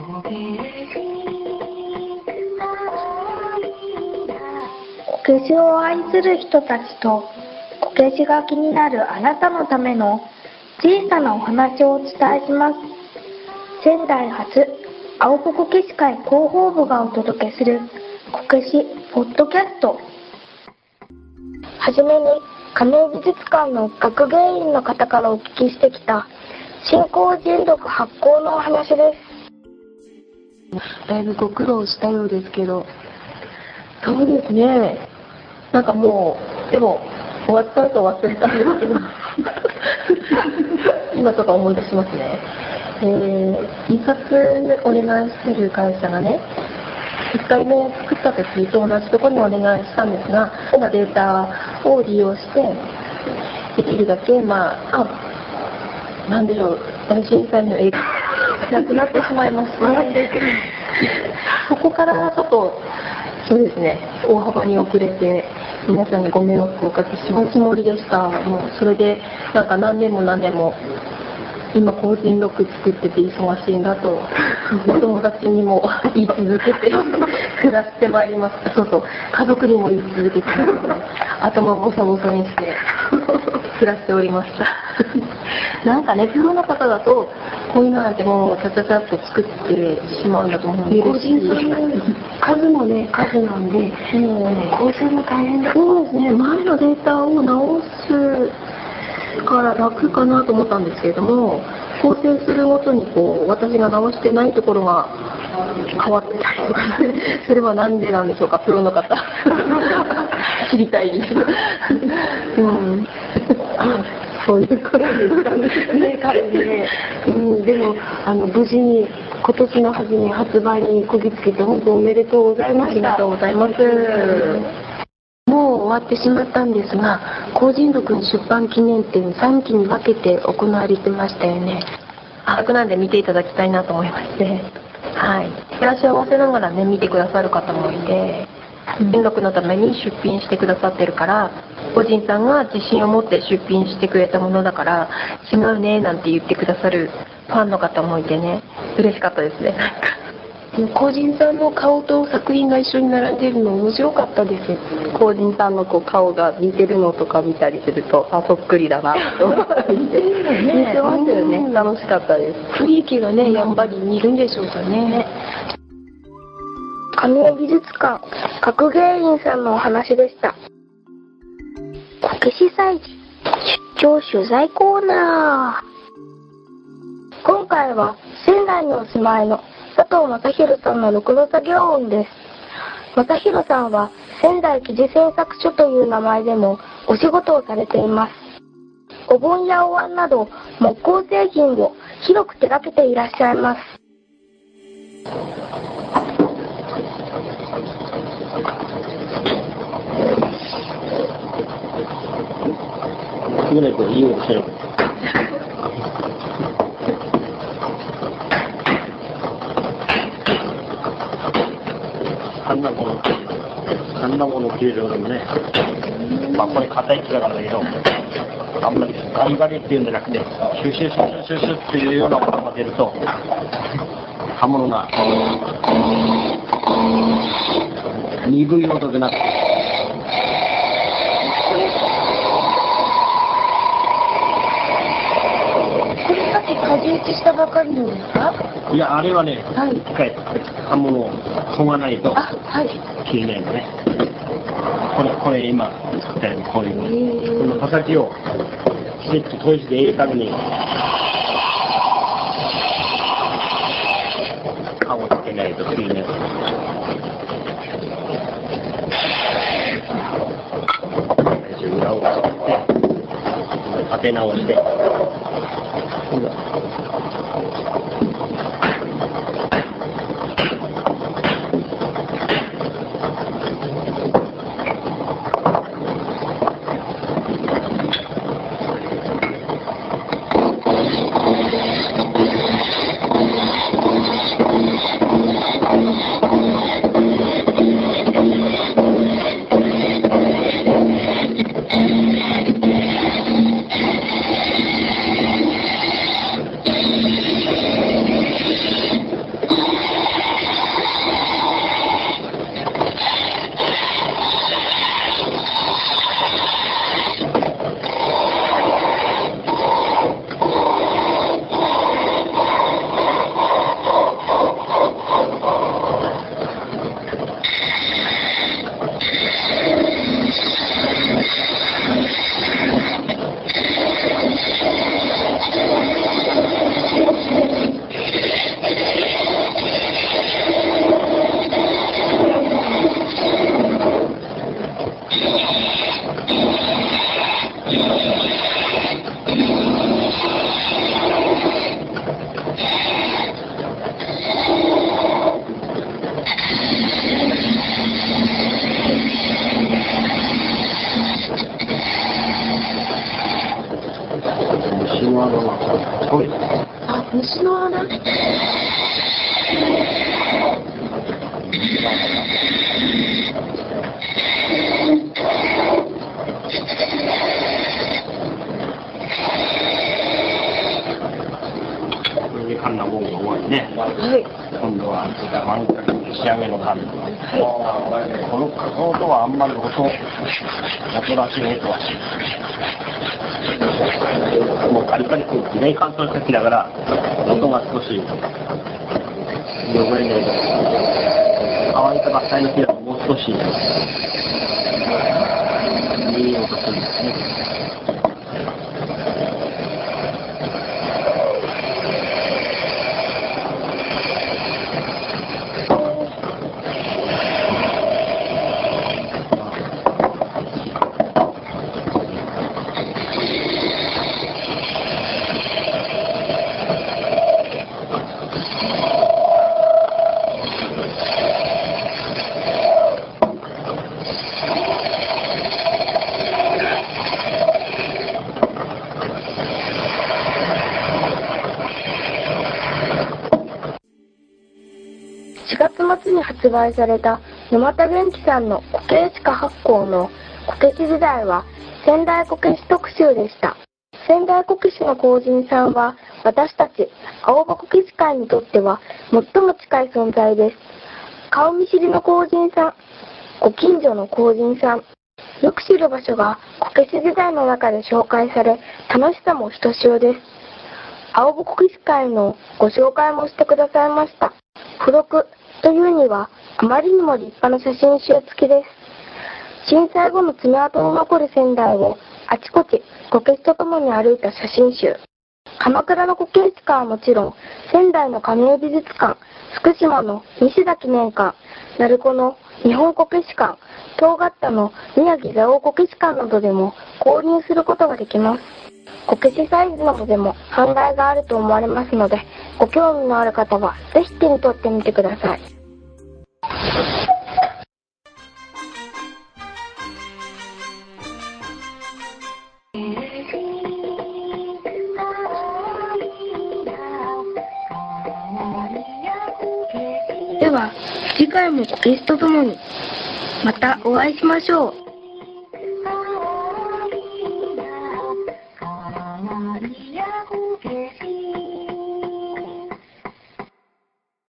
こけしを愛する人たちとこけしが気になるあなたのための小さなお話をお伝えします。仙台発青ポこけし会広報部がお届けするこけしポッドキャスト。はじめに亀井美術館の学芸員の方からお聞きしてきた新興人力発行のお話です。だいぶご苦労したようですけど。そうですね。なんかもうでも終わった後忘れたんですけど今とか思い出しますね。えー、印刷お願いしてる会社がね1回目作った時と同じところにお願いしたんですが今データを利用してできるだけまああなんでしょう大震災の影響なくなってしまいましたそこからちょっとそうですね。大幅に遅れて皆さんにご迷惑をおかけします。つもりでした。もうそれでなんか何年も何年も今個人録作ってて忙しいんだと お友達にも言い続けて暮らしてまいりましたそうそう。家族にも言い続けて 頭ボサボサにして暮らしておりましたなんかねプロの方だとこういうのなんてもうちゃちゃちゃっと作ってしまうんだと思うんです。個人さんの数もね数なんで、うん、構成も大変だそうですね。前のデータを直すから楽かなと思ったんですけれども構成するごとにこう私が直してないところが変わってたりとか それは何でなんでしょうかプロの方。知りたいです。うんそういうことです。かね彼ね、うん、でもあの無事に今年の初め発売にこぎつけて本当おめでとうございましたありがとうございますもう終わってしまったんですが工人録の出版記念展3期に分けて行われてましたよね。あくなんで見ていただきたいなと思いまして。はい。いらっしゃせながらね見てくださる方もいて金録のために出品してくださってるから個人さんが自信を持って出品してくれたものだから違うねなんて言ってくださるファンの方もいてね嬉しかったですねなんか。個人さんの顔と作品が一緒に並んでるの面白かったです。個人さんのこう顔が似てるのとか見たりするとあそっくりだなと思って。似てますよね。楽しかったです。雰囲気がねやっぱり似るんでしょうかね。亀井美術館学芸員さんのお話でしたこけし祭事出張取材コーナー今回は仙台にお住まいの佐藤正宏さんの六路作業音です。正宏さんは仙台記事製作所という名前でもお仕事をされています。お盆やお椀など木工製品を広く手掛けていらっしゃいます。次の人は言うでしょうあんなもの、あんなもの切れるよりもね、まあこれ硬い木だからだけど、あんまりガリガリっていうんじゃなくて、シュシュシュシュシュっていうようなものが出ると、刃物が鈍い音でなって、打ちしたばかりのですか？いや、あれはね、はい、一回、刃物を研がないと、切れないのね。これ、これ今作ったように、こういうこの刃先をきちっと閉じて入れるために、刃をつけないと切れない。裏を作って、立て直して、は満開仕上げの紙。このこの音はあんまり音、音らしい音はもうカリカリと自然乾燥してきながら、音が少し汚れない。と、乾い。た伐採の木だともう少しい。い音するんですね。発売された沼田元気さんのこけし家発行のこけし時代は仙台こけし特集でした。仙台こけしの工人さんは私たち青葉こけし会にとっては最も近い存在です。顔見知りの工人さん、ご近所の工人さん、よく知る場所がこけし時代の中で紹介され楽しさもひとしおです。青葉こけし会のご紹介もしてくださいました。付録というにはあまりにも立派な写真集付きです。震災後の爪痕の残る仙台をあちこちこけしとともに歩いた写真集。鎌倉のこけし館はもちろん、仙台の亀井美術館、福島の西田記念館、鳴子の日本こけし館、東方の宮城蔵王こけし館などでも購入することができます。こけしサイズなどでも販売があると思われますので、ご興味のある方はぜひ手に取ってみてください。では、次回もこけしとともに、またお会いしましょう。